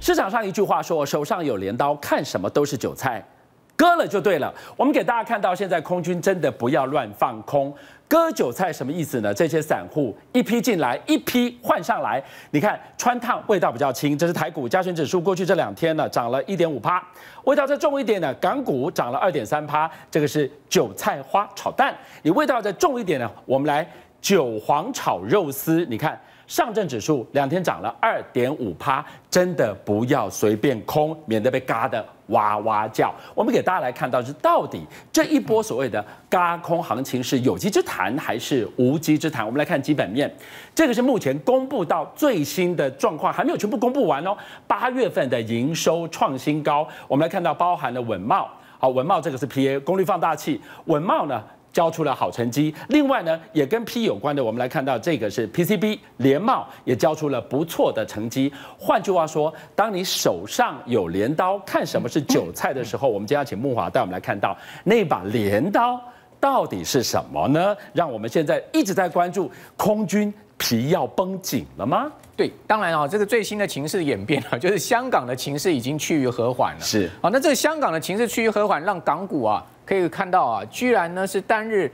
市场上一句话说：“手上有镰刀，看什么都是韭菜，割了就对了。”我们给大家看到，现在空军真的不要乱放空，割韭菜什么意思呢？这些散户一批进来，一批换上来。你看，氚烫味道比较轻，这是台股加权指数过去这两天呢涨了一点五趴。味道再重一点呢，港股涨了二点三趴，这个是韭菜花炒蛋。你味道再重一点呢，我们来韭黄炒肉丝。你看。上证指数两天涨了二点五趴，真的不要随便空，免得被嘎的哇哇叫。我们给大家来看到是到底这一波所谓的嘎空行情是有机之谈还是无稽之谈？我们来看基本面，这个是目前公布到最新的状况，还没有全部公布完哦。八月份的营收创新高，我们来看到包含了稳懋，好，稳懋这个是 PA 功率放大器，稳懋呢，交出了好成绩，另外呢，也跟 P 有关的，我们来看到这个是 PCB 联茂也交出了不错的成绩。换句话说，当你手上有镰刀，看什么是韭菜的时候，我们今天要请木华带我们来看到那把镰刀到底是什么呢？让我们现在一直在关注空军皮要绷紧了吗？对，当然啊，这个最新的情势演变啊，就是香港的情势已经趋于和缓了。是，好，那这个香港的情势趋于和缓，让港股啊。可以看到啊，居然呢是单日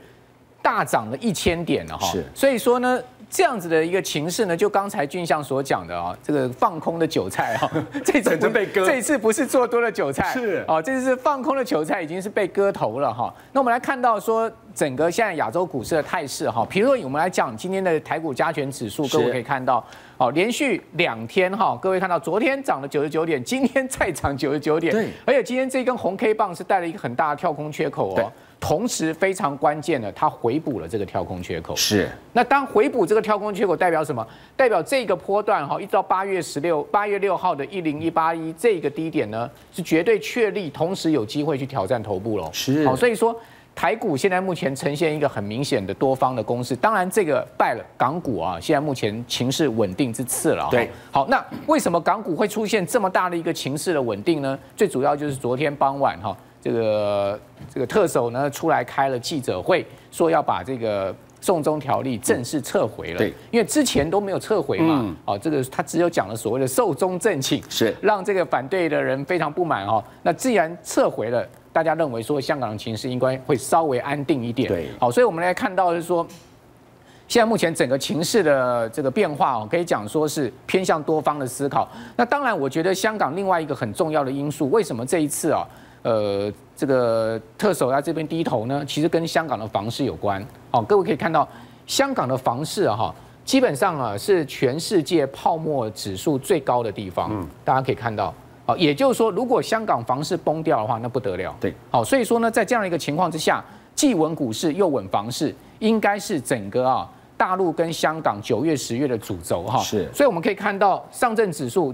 大涨了一千点了哈，是，所以说呢，这样子的一个情势呢，就刚才俊相所讲的啊，这个放空的韭菜啊，这次被割，这次不是做多的韭菜，是。哦，这次是放空的韭菜已经是被割头了哈。那我们来看到说，整个现在亚洲股市的态势哈，比如说我们来讲今天的台股加权指数，各位可以看到。哦，连续两天哈，各位看到昨天涨了九十九点，今天再涨九十九点，对，而且今天这根红 K 棒是带了一个很大的跳空缺口哦，同时非常关键的，它回补了这个跳空缺口。是，那当回补这个跳空缺口代表什么？代表这个波段哈，一直到八月十六、八月六号的一零一八一这个低点呢，是绝对确立，同时有机会去挑战头部喽。是，好，所以说。台股现在目前呈现一个很明显的多方的攻势，当然这个败了港股啊，现在目前情势稳定之次了。对，好，那为什么港股会出现这么大的一个情势的稳定呢？最主要就是昨天傍晚哈，这个这个特首呢出来开了记者会，说要把这个送中条例正式撤回了。对，因为之前都没有撤回嘛，哦，这个他只有讲了所谓的寿终正寝，是让这个反对的人非常不满哦。那既然撤回了。大家认为说香港的情势应该会稍微安定一点，对，好，所以我们来看到是说，现在目前整个情势的这个变化哦，可以讲说是偏向多方的思考。那当然，我觉得香港另外一个很重要的因素，为什么这一次啊，呃，这个特首在这边低头呢？其实跟香港的房市有关。好，各位可以看到，香港的房市哈，基本上啊是全世界泡沫指数最高的地方。嗯，大家可以看到。啊，也就是说，如果香港房市崩掉的话，那不得了。对，好，所以说呢，在这样一个情况之下，既稳股市又稳房市，应该是整个啊大陆跟香港九月、十月的主轴哈。是，所以我们可以看到上证指数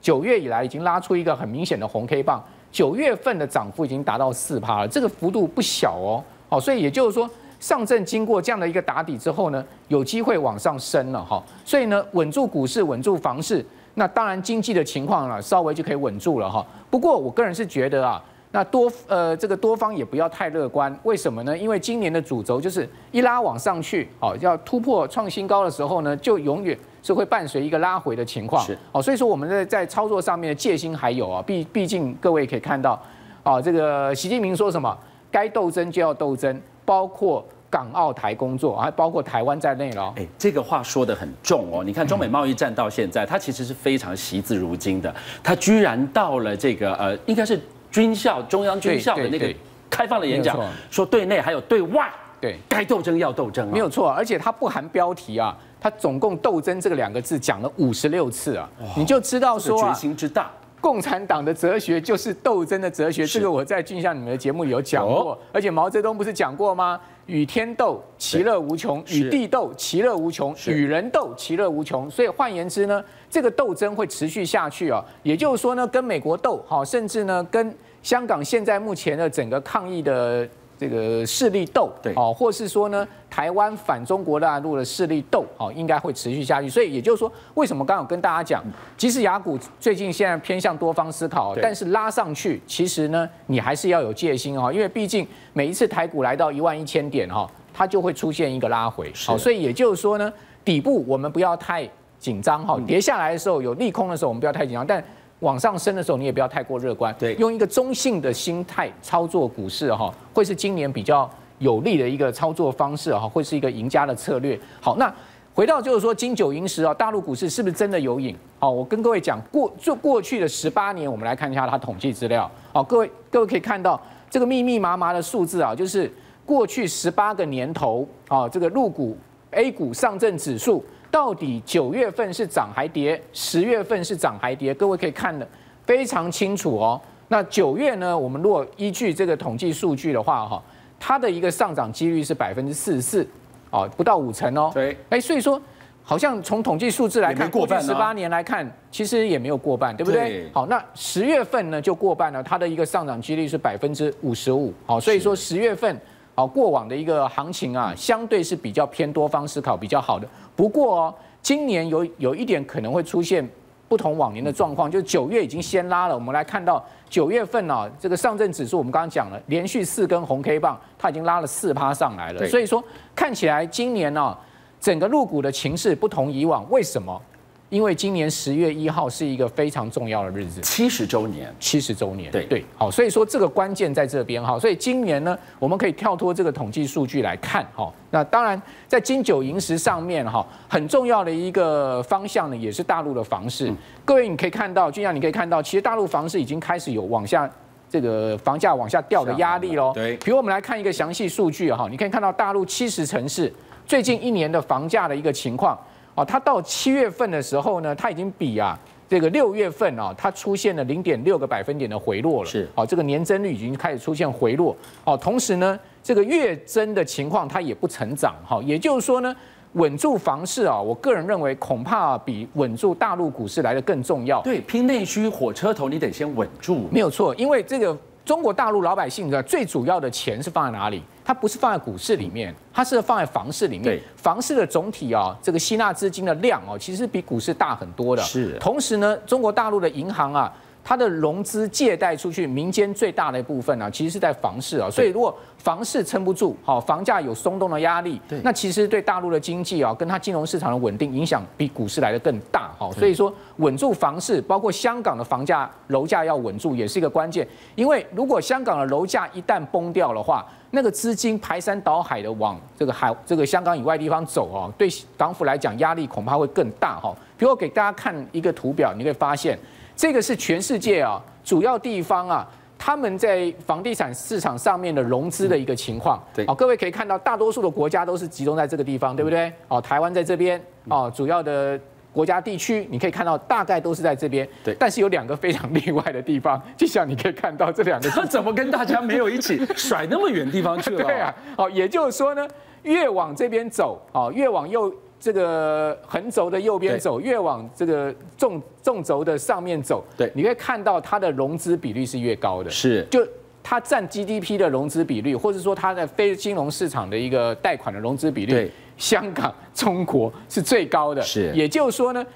九月以来已经拉出一个很明显的红 K 棒，九月份的涨幅已经达到四趴了，这个幅度不小哦。好，所以也就是说，上证经过这样的一个打底之后呢，有机会往上升了哈。所以呢，稳住股市，稳住房市。那当然，经济的情况呢，稍微就可以稳住了哈。不过，我个人是觉得啊，那多呃这个多方也不要太乐观。为什么呢？因为今年的主轴就是一拉往上去，哦，要突破创新高的时候呢，就永远是会伴随一个拉回的情况。是哦，所以说我们在在操作上面的戒心还有啊。毕毕竟各位可以看到，啊，这个习近平说什么？该斗争就要斗争，包括。港澳台工作，还包括台湾在内了。哎，这个话说得很重哦。你看中美贸易战到现在，它其实是非常惜字如金的。它居然到了这个呃，应该是军校中央军校的那个开放的演讲，说对内还有对外，对该斗争要斗争，没有错。而且它不含标题啊，它总共斗争这个两个字讲了五十六次啊，你就知道说决心之大。共产党的哲学就是斗争的哲学，这个我在俊相你们的节目有讲过，而且毛泽东不是讲过吗？与天斗，其乐无穷；与地斗，其乐无穷；与人斗，其乐无穷。所以换言之呢，这个斗争会持续下去啊。也就是说呢，跟美国斗，好，甚至呢，跟香港现在目前的整个抗议的。这个势力斗，对，哦，或是说呢，台湾反中国大陆的势力斗，哦，应该会持续下去。所以也就是说，为什么刚刚跟大家讲，即使雅股最近现在偏向多方思考，但是拉上去，其实呢，你还是要有戒心哦，因为毕竟每一次台股来到一万一千点哈，它就会出现一个拉回，好，所以也就是说呢，底部我们不要太紧张哈，跌下来的时候有利空的时候，我们不要太紧张，但往上升的时候，你也不要太过乐观。对，用一个中性的心态操作股市哈，会是今年比较有利的一个操作方式哈，会是一个赢家的策略。好，那回到就是说金九银十啊，大陆股市是不是真的有瘾？好，我跟各位讲过，就过去的十八年，我们来看一下它统计资料。好，各位各位可以看到这个密密麻麻的数字啊，就是过去十八个年头啊，这个入股 A 股上证指数。到底九月份是涨还跌？十月份是涨还跌？各位可以看得非常清楚哦。那九月呢？我们如果依据这个统计数据的话，哈，它的一个上涨几率是百分之四十四，哦，不到五成哦。对，哎，所以说好像从统计数字来看，过去十八年来看，其实也没有过半，对不对？好，那十月份呢就过半了，它的一个上涨几率是百分之五十五。好，所以说十月份。好，过往的一个行情啊，相对是比较偏多方思考比较好的。不过哦，今年有有一点可能会出现不同往年的状况，就是九月已经先拉了。我们来看到九月份啊，这个上证指数我们刚刚讲了，连续四根红 K 棒，它已经拉了四趴上来了。所以说看起来今年呢，整个入股的情势不同以往，为什么？因为今年十月一号是一个非常重要的日子，七十周年，七十周年，对对，好，所以说这个关键在这边哈，所以今年呢，我们可以跳脱这个统计数据来看哈，那当然在金九银十上面哈，很重要的一个方向呢，也是大陆的房市。各位你可以看到，就像你可以看到，其实大陆房市已经开始有往下这个房价往下掉的压力喽。对，比如我们来看一个详细数据哈，你可以看到大陆七十城市最近一年的房价的一个情况。哦，它到七月份的时候呢，它已经比啊这个六月份啊，它出现了零点六个百分点的回落了。是，哦，这个年增率已经开始出现回落。哦，同时呢，这个月增的情况它也不成长。哈，也就是说呢，稳住房市啊，我个人认为恐怕比稳住大陆股市来的更重要。对，拼内需火车头，你得先稳住。没有错，因为这个。中国大陆老百姓的最主要的钱是放在哪里？它不是放在股市里面，它是放在房市里面。房市的总体啊，这个吸纳资金的量哦，其实比股市大很多的。是。同时呢，中国大陆的银行啊。它的融资借贷出去，民间最大的一部分呢、啊，其实是在房市啊。所以如果房市撑不住，好，房价有松动的压力，对，那其实对大陆的经济啊，跟它金融市场的稳定影响比股市来的更大。好，所以说稳住房市，包括香港的房价楼价要稳住，也是一个关键。因为如果香港的楼价一旦崩掉的话，那个资金排山倒海的往这个海这个香港以外地方走啊，对港府来讲压力恐怕会更大。哈，比如我给大家看一个图表，你可以发现。这个是全世界啊主要地方啊，他们在房地产市场上面的融资的一个情况。对，好，各位可以看到，大多数的国家都是集中在这个地方，对不对？哦，台湾在这边，哦，主要的国家地区，你可以看到大概都是在这边。对，但是有两个非常例外的地方，就像你可以看到这两个，他 怎么跟大家没有一起甩那么远地方去了？对啊，哦，也就是说呢，越往这边走，哦，越往右。这个横轴的右边走，越往这个纵纵轴的上面走，对，你会看到它的融资比率是越高的，是，就它占 GDP 的融资比率，或者说它的非金融市场的一个贷款的融资比率，对，香港、中国是最高的，是，也就是说呢，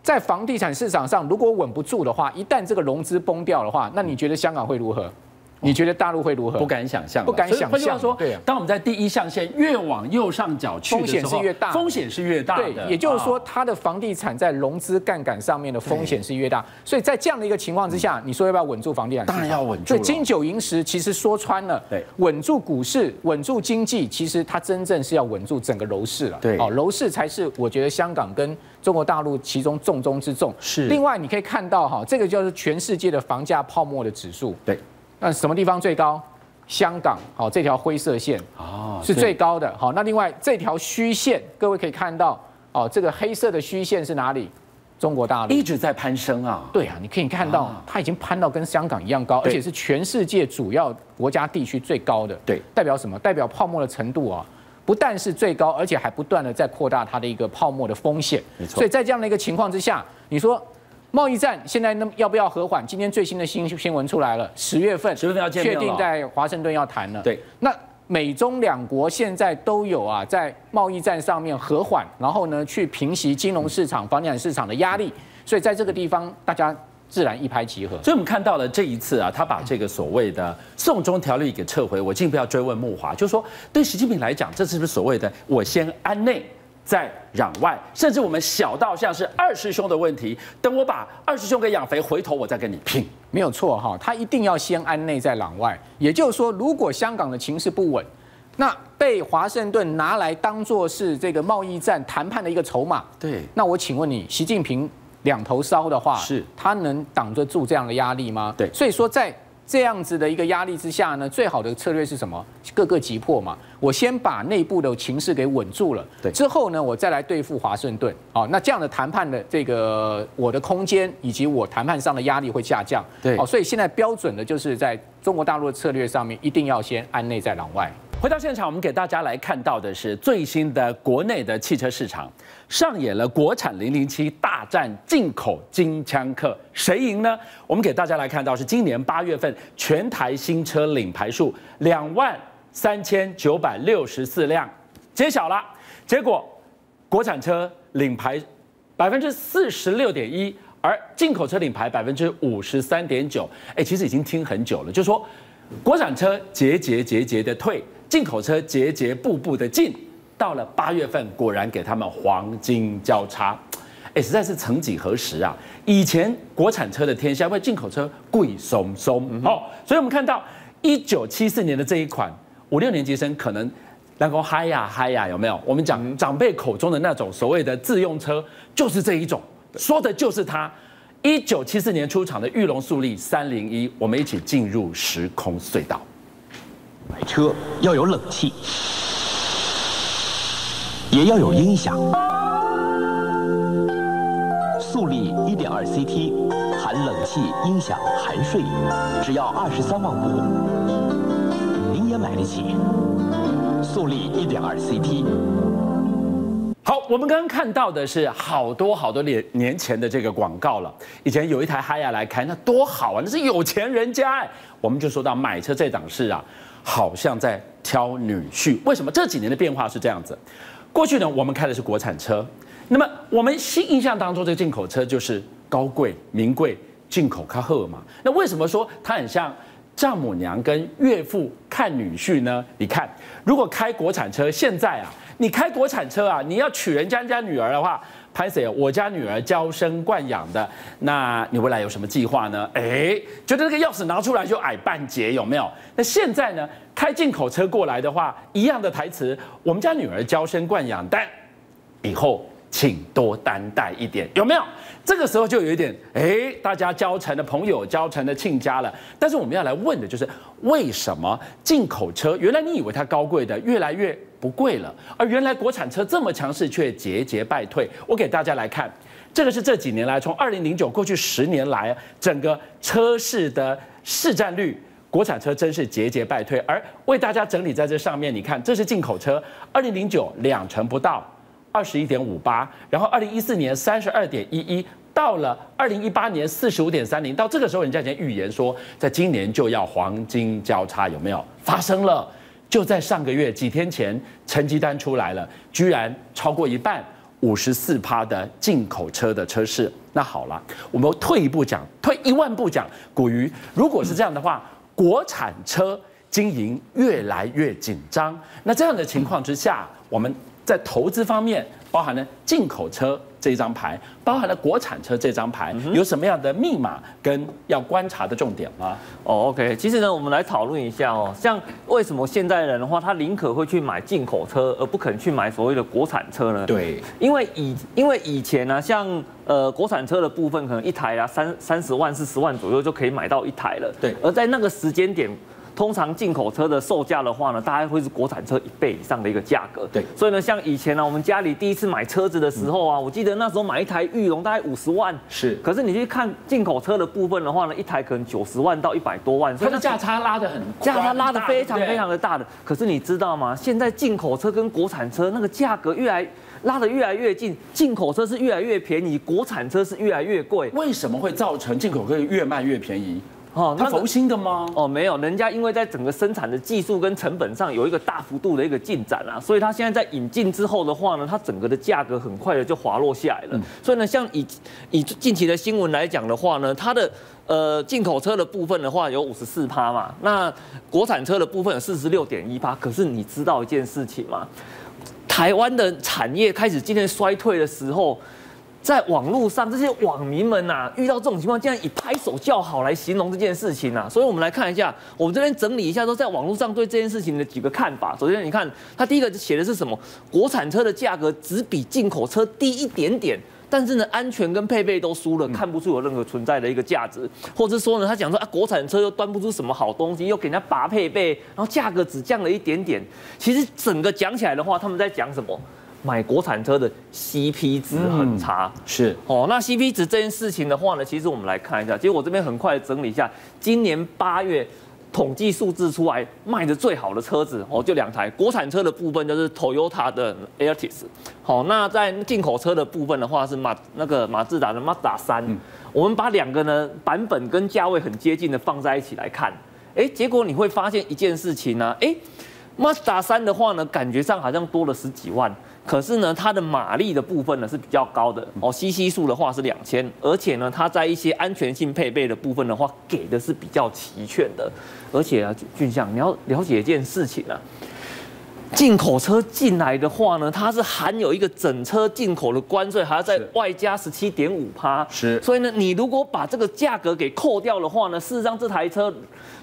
在房地产市场上，如果稳不住的话，一旦这个融资崩掉的话，那你觉得香港会如何？你觉得大陆会如何？不敢想象，不敢想象。换句话说，对，当我们在第一象限越往右上角去风险是越大，风险是越大的。对，也就是说，它的房地产在融资杠杆上面的风险是越大。所以在这样的一个情况之下，你说要不要稳住房地产？当然要稳住。所以金九银十其实说穿了，对，稳住股市，稳住经济，其实它真正是要稳住整个楼市了。对，哦，楼市才是我觉得香港跟中国大陆其中重中之重。是。另外，你可以看到哈，这个就是全世界的房价泡沫的指数。对。那什么地方最高？香港，好，这条灰色线哦是最高的。好，那另外这条虚线，各位可以看到，哦，这个黑色的虚线是哪里？中国大陆一直在攀升啊。对啊，你可以看到，它已经攀到跟香港一样高，而且是全世界主要国家地区最高的。对，代表什么？代表泡沫的程度啊，不但是最高，而且还不断的在扩大它的一个泡沫的风险。没错。所以在这样的一个情况之下，你说。贸易战现在那要不要和缓？今天最新的新新闻出来了，十月份十月份要确定在华盛顿要谈了。对，那美中两国现在都有啊，在贸易战上面和缓，然后呢去平息金融市场、房地产市场的压力，所以在这个地方大家自然一拍即合。所以我们看到了这一次啊，他把这个所谓的送中条例给撤回，我尽不要追问木华，就是说对习近平来讲，这是不是所谓的我先安内？在攘外，甚至我们小到像是二师兄的问题，等我把二师兄给养肥，回头我再跟你拼，没有错哈，他一定要先安内再攘外。也就是说，如果香港的情势不稳，那被华盛顿拿来当做是这个贸易战谈判的一个筹码，对，那我请问你，习近平两头烧的话，是他能挡得住这样的压力吗？对，所以说在。这样子的一个压力之下呢，最好的策略是什么？各个击破嘛。我先把内部的情势给稳住了，对，之后呢，我再来对付华盛顿。哦，那这样的谈判的这个我的空间以及我谈判上的压力会下降。对，哦，所以现在标准的就是在中国大陆的策略上面，一定要先安内再攘外。回到现场，我们给大家来看到的是最新的国内的汽车市场上演了国产零零七大战进口金枪客，谁赢呢？我们给大家来看到是今年八月份全台新车领牌数两万三千九百六十四辆，揭晓了，结果国产车领牌百分之四十六点一，而进口车领牌百分之五十三点九。哎，其实已经听很久了，就说国产车节节节节的退。进口车节节步步的进，到了八月份，果然给他们黄金交叉，哎，实在是曾几何时啊！以前国产车的天下，因为进口车贵松松，哦，所以我们看到一九七四年的这一款五六年级生可能能够嗨呀嗨呀，有没有？我们讲长辈口中的那种所谓的自用车，就是这一种，说的就是它。一九七四年出厂的玉龙速力三零一，我们一起进入时空隧道。买车要有冷气，也要有音响。速利 1.2CT 含冷气、音响、含税，只要二十三万五，您也买得起。速利 1.2CT。好，我们刚刚看到的是好多好多年年前的这个广告了。以前有一台哈亚来开，那多好啊，那是有钱人家哎。我们就说到买车这档事啊。好像在挑女婿，为什么这几年的变化是这样子？过去呢，我们开的是国产车，那么我们新印象当中这个进口车就是高贵、名贵、进口卡赫嘛。那为什么说它很像丈母娘跟岳父看女婿呢？你看，如果开国产车，现在啊，你开国产车啊，你要娶人家家女儿的话。潘 Sir，，我家女儿娇生惯养的，那你未来有什么计划呢？哎，觉得这个钥匙拿出来就矮半截，有没有？那现在呢？开进口车过来的话，一样的台词，我们家女儿娇生惯养，但以后请多担待一点，有没有？这个时候就有一点，哎，大家交成的朋友，交成的亲家了。但是我们要来问的就是，为什么进口车原来你以为它高贵的，越来越不贵了，而原来国产车这么强势，却节节败退？我给大家来看，这个是这几年来，从二零零九过去十年来，整个车市的市占率，国产车真是节节败退。而为大家整理在这上面，你看，这是进口车，二零零九两成不到。二十一点五八，然后二零一四年三十二点一一，到了二零一八年四十五点三零，到这个时候人家已经预言说，在今年就要黄金交叉，有没有发生了？就在上个月几天前，成绩单出来了，居然超过一半，五十四趴的进口车的车市。那好了，我们退一步讲，退一万步讲，古鱼，如果是这样的话，国产车经营越来越紧张，那这样的情况之下，我们。在投资方面，包含了进口车这张牌，包含了国产车这张牌，有什么样的密码跟要观察的重点吗？哦，OK，其实呢，我们来讨论一下哦，像为什么现在人的话，他宁可会去买进口车，而不肯去买所谓的国产车呢？对，因为以因为以前呢，像呃国产车的部分，可能一台啊三三十万四十万左右就可以买到一台了。对，而在那个时间点。通常进口车的售价的话呢，大概会是国产车一倍以上的一个价格。对，所以呢，像以前呢，我们家里第一次买车子的时候啊，我记得那时候买一台裕隆大概五十万。是。可是你去看进口车的部分的话呢，一台可能九十万到一百多万。所以它的价差拉得很，价差拉得非常非常的大的。可是你知道吗？现在进口车跟国产车那个价格越来拉得越来越近，进口车是越来越便宜，国产车是越来越贵。为什么会造成进口车越卖越便宜？哦，它佛心的吗？哦，没有，人家因为在整个生产的技术跟成本上有一个大幅度的一个进展啊，所以它现在在引进之后的话呢，它整个的价格很快的就滑落下来了。嗯、所以呢，像以以近期的新闻来讲的话呢，它的呃进口车的部分的话有五十四趴嘛，那国产车的部分有四十六点一趴。可是你知道一件事情吗？台湾的产业开始今天衰退的时候。在网络上，这些网民们呐、啊，遇到这种情况，竟然以拍手叫好来形容这件事情啊！所以，我们来看一下，我们这边整理一下，都在网络上对这件事情的几个看法。首先，你看，他第一个写的是什么？国产车的价格只比进口车低一点点，但是呢，安全跟配备都输了，看不出有任何存在的一个价值。或者说呢，他讲说啊，国产车又端不出什么好东西，又给人家拔配备，然后价格只降了一点点。其实整个讲起来的话，他们在讲什么？买国产车的 CP 值很差，嗯、是哦。那 CP 值这件事情的话呢，其实我们来看一下，其实我这边很快整理一下，今年八月统计数字出来，卖的最好的车子哦，就两台国产车的部分就是 Toyota 的 Altis，好，那在进口车的部分的话是马那个马自达的 Mazda 三、嗯，我们把两个呢版本跟价位很接近的放在一起来看，哎，结果你会发现一件事情呢、啊，哎，Mazda 三的话呢，感觉上好像多了十几万。可是呢，它的马力的部分呢是比较高的哦，CC 数的话是两千，而且呢，它在一些安全性配备的部分的话，给的是比较齐全的。而且啊，俊相，你要了解一件事情啊，进口车进来的话呢，它是含有一个整车进口的关税，还要再外加十七点五趴。是。所以呢，你如果把这个价格给扣掉的话呢，事实上这台车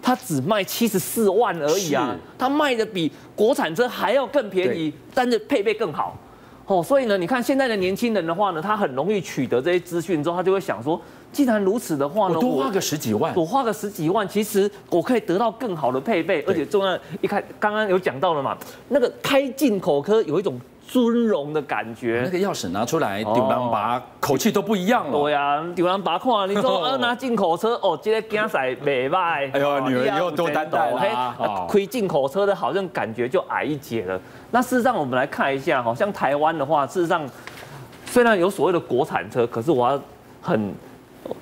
它只卖七十四万而已啊，它卖的比国产车还要更便宜，但是配备更好，哦，所以呢，你看现在的年轻人的话呢，他很容易取得这些资讯之后，他就会想说，既然如此的话呢，我多花个十几万，我花个十几万，其实我可以得到更好的配备，而且重要一开刚刚有讲到了嘛，那个开进口车有一种。尊荣的感觉，那个钥匙拿出来，丢两把，口气都不一样了。对呀、啊，丢两把看，你说 呃拿进口车，哦，今天竞赛没卖。哎呦，女儿以后多担待啦。亏进口车的，好像感觉就矮一截了。那事实上，我们来看一下，好像台湾的话，事实上虽然有所谓的国产车，可是我要很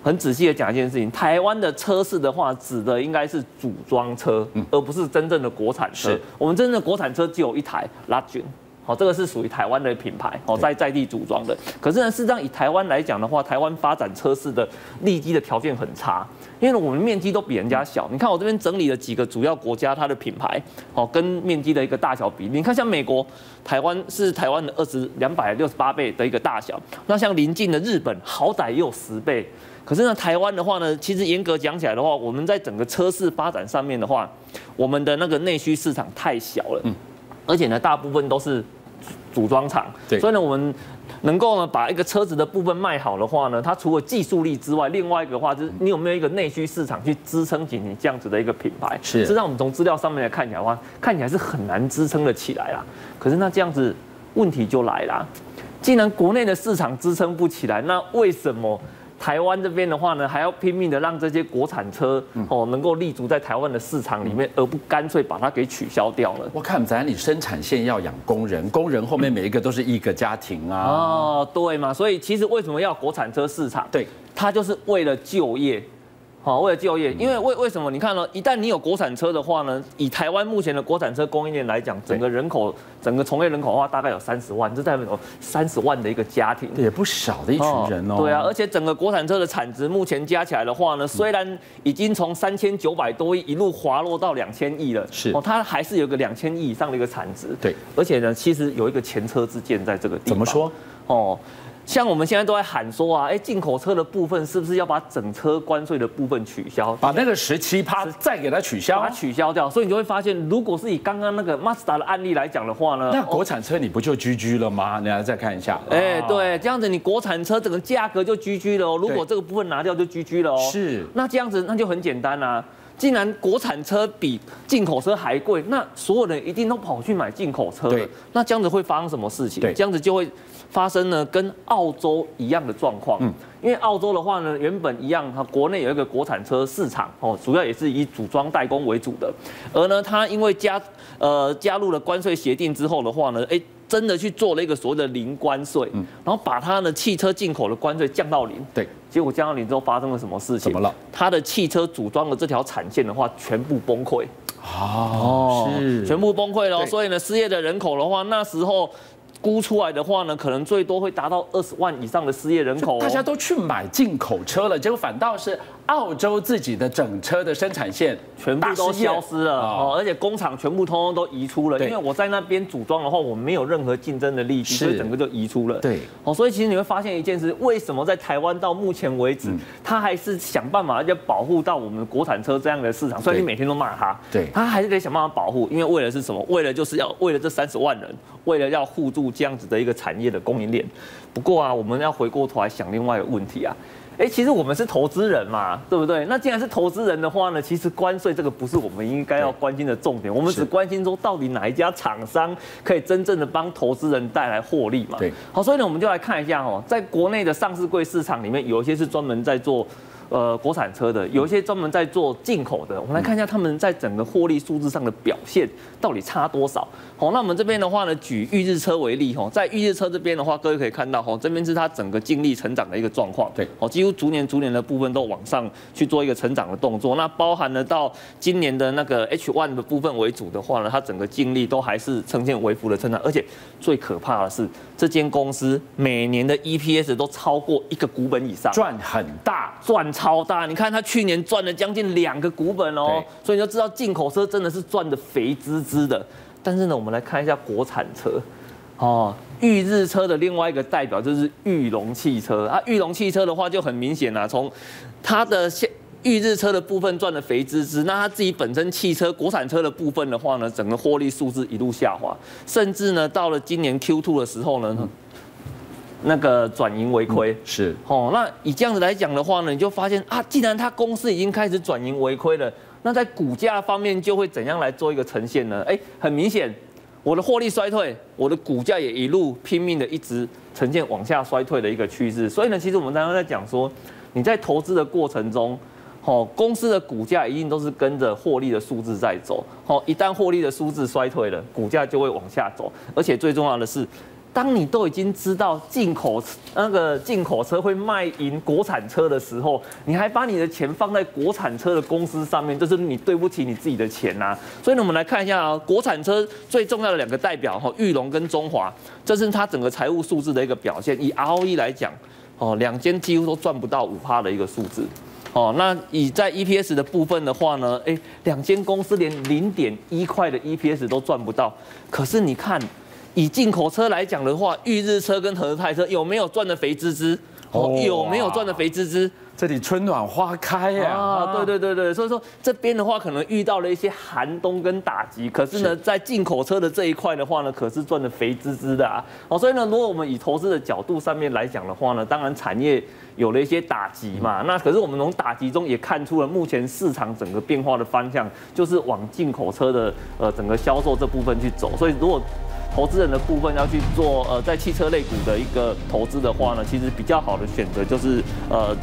很仔细的讲一件事情，台湾的车市的话，指的应该是组装车，而不是真正的国产车。我们真正的国产车只有一台拉军。哦，这个是属于台湾的品牌哦，在在地组装的。可是呢，事实上以台湾来讲的话，台湾发展车市的利基的条件很差，因为我们面积都比人家小。你看我这边整理了几个主要国家它的品牌，哦，跟面积的一个大小比例。你看像美国，台湾是台湾的二十两百六十八倍的一个大小。那像邻近的日本，好歹也有十倍。可是呢，台湾的话呢，其实严格讲起来的话，我们在整个车市发展上面的话，我们的那个内需市场太小了，嗯，而且呢，大部分都是。组装厂，所以呢，我们能够呢把一个车子的部分卖好的话呢，它除了技术力之外，另外一个的话就是你有没有一个内需市场去支撑起你这样子的一个品牌？是，实际上我们从资料上面来看起来的话，看起来是很难支撑的起来啦。可是那这样子问题就来了，既然国内的市场支撑不起来，那为什么？台湾这边的话呢，还要拼命的让这些国产车哦能够立足在台湾的市场里面，而不干脆把它给取消掉了。我看咱你生产线要养工人，工人后面每一个都是一个家庭啊。哦，对嘛，所以其实为什么要国产车市场？对，它就是为了就业。好，为了就业，因为为为什么？你看呢？一旦你有国产车的话呢，以台湾目前的国产车供应链来讲，整个人口、整个从业人口的话，大概有三十万，这代表有三十万的一个家庭，也不少的一群人哦。对啊，而且整个国产车的产值目前加起来的话呢，虽然已经从三千九百多亿一路滑落到两千亿了，是哦，它还是有个两千亿以上的一个产值。对，而且呢，其实有一个前车之鉴在这个地方。怎么说？哦。像我们现在都在喊说啊，哎，进口车的部分是不是要把整车关税的部分取消？把那个十七趴再给它取消，把它取消掉。所以你就会发现，如果是以刚刚那个 Mazda 的案例来讲的话呢，那国产车你不就 GG 了吗？你来再看一下。哎，对，这样子你国产车整个价格就 GG 了哦。如果这个部分拿掉就 GG 了哦。是。那这样子那就很简单啊。既然国产车比进口车还贵，那所有人一定都跑去买进口车。了。那这样子会发生什么事情？对。这样子就会。发生呢，跟澳洲一样的状况。嗯，因为澳洲的话呢，原本一样，它国内有一个国产车市场哦，主要也是以组装代工为主的。而呢，它因为加呃加入了关税协定之后的话呢，哎，真的去做了一个所谓的零关税，嗯，然后把它的汽车进口的关税降到零。对，结果降到零之后发生了什么事情？怎么了？它的汽车组装的这条产线的话，全部崩溃。哦，是，全部崩溃了。所以呢，失业的人口的话，那时候。估出来的话呢，可能最多会达到二十万以上的失业人口。大家都去买进口车了，结果反倒是澳洲自己的整车的生产线全部都消失了哦，而且工厂全部通通都移出了，因为我在那边组装的话，我没有任何竞争的力气，所以整个就移出了。对，哦，所以其实你会发现一件事，为什么在台湾到目前为止，他还是想办法要保护到我们国产车这样的市场，所以你每天都骂他，对，他还是得想办法保护，因为为了是什么？为了就是要为了这三十万人，为了要护住这样子的一个产业的供应链。不过啊，我们要回过头来想另外一个问题啊。哎，其实我们是投资人嘛，对不对？那既然是投资人的话呢，其实关税这个不是我们应该要关心的重点，我们只关心说到底哪一家厂商可以真正的帮投资人带来获利嘛。对，好，所以呢，我们就来看一下哦，在国内的上市柜市场里面，有一些是专门在做。呃，国产车的有一些专门在做进口的，我们来看一下他们在整个获利数字上的表现到底差多少。好，那我们这边的话呢，举预日车为例，哈，在预日车这边的话，各位可以看到，哈，这边是它整个净利成长的一个状况，对，哦，几乎逐年逐年的部分都往上去做一个成长的动作。那包含了到今年的那个 H one 的部分为主的话呢，它整个净利都还是呈现微幅的成长，而且最可怕的是，这间公司每年的 EPS 都超过一个股本以上，赚很大，赚。超大！你看他去年赚了将近两个股本哦，所以你就知道进口车真的是赚的肥滋滋的。但是呢，我们来看一下国产车，哦，裕日车的另外一个代表就是裕隆汽车啊。裕隆汽车的话就很明显啊，从它的现裕日车的部分赚的肥滋滋，那它自己本身汽车国产车的部分的话呢，整个获利数字一路下滑，甚至呢到了今年 Q2 的时候呢。嗯那个转盈为亏、嗯、是哦，那以这样子来讲的话呢，你就发现啊，既然他公司已经开始转盈为亏了，那在股价方面就会怎样来做一个呈现呢？哎，很明显，我的获利衰退，我的股价也一路拼命的一直呈现往下衰退的一个趋势。所以呢，其实我们刚刚在讲说，你在投资的过程中，哦，公司的股价一定都是跟着获利的数字在走。哦，一旦获利的数字衰退了，股价就会往下走。而且最重要的是。当你都已经知道进口那个进口车会卖赢国产车的时候，你还把你的钱放在国产车的公司上面，这是你对不起你自己的钱呐。所以呢，我们来看一下啊，国产车最重要的两个代表哈，裕隆跟中华，这是它整个财务数字的一个表现。以 ROE 来讲，哦，两间几乎都赚不到五趴的一个数字。哦，那以在 EPS 的部分的话呢，诶，两间公司连零点一块的 EPS 都赚不到。可是你看。以进口车来讲的话，裕日车跟和泰车有没有赚的肥滋滋？哦，有没有赚的肥滋滋？这里春暖花开呀！啊，对对对对，所以说这边的话可能遇到了一些寒冬跟打击，可是呢，在进口车的这一块的话呢，可是赚的肥滋滋的啊！哦，所以呢，如果我们以投资的角度上面来讲的话呢，当然产业有了一些打击嘛，那可是我们从打击中也看出了目前市场整个变化的方向，就是往进口车的呃整个销售这部分去走，所以如果投资人的部分要去做呃，在汽车类股的一个投资的话呢，其实比较好的选择就是呃，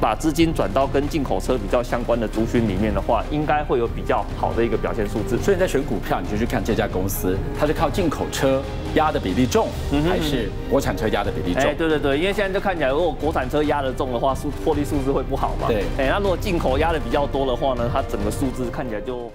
把资金转到跟进口车比较相关的族群里面的话，应该会有比较好的一个表现数字。所以你在选股票，你就去看这家公司，它是靠进口车压的比例重，还是国产车压的比例重？哎，对对对，因为现在就看起来，如果国产车压的重的话，数获利数字会不好嘛。对，哎，那如果进口压的比较多的话呢，它整个数字看起来就。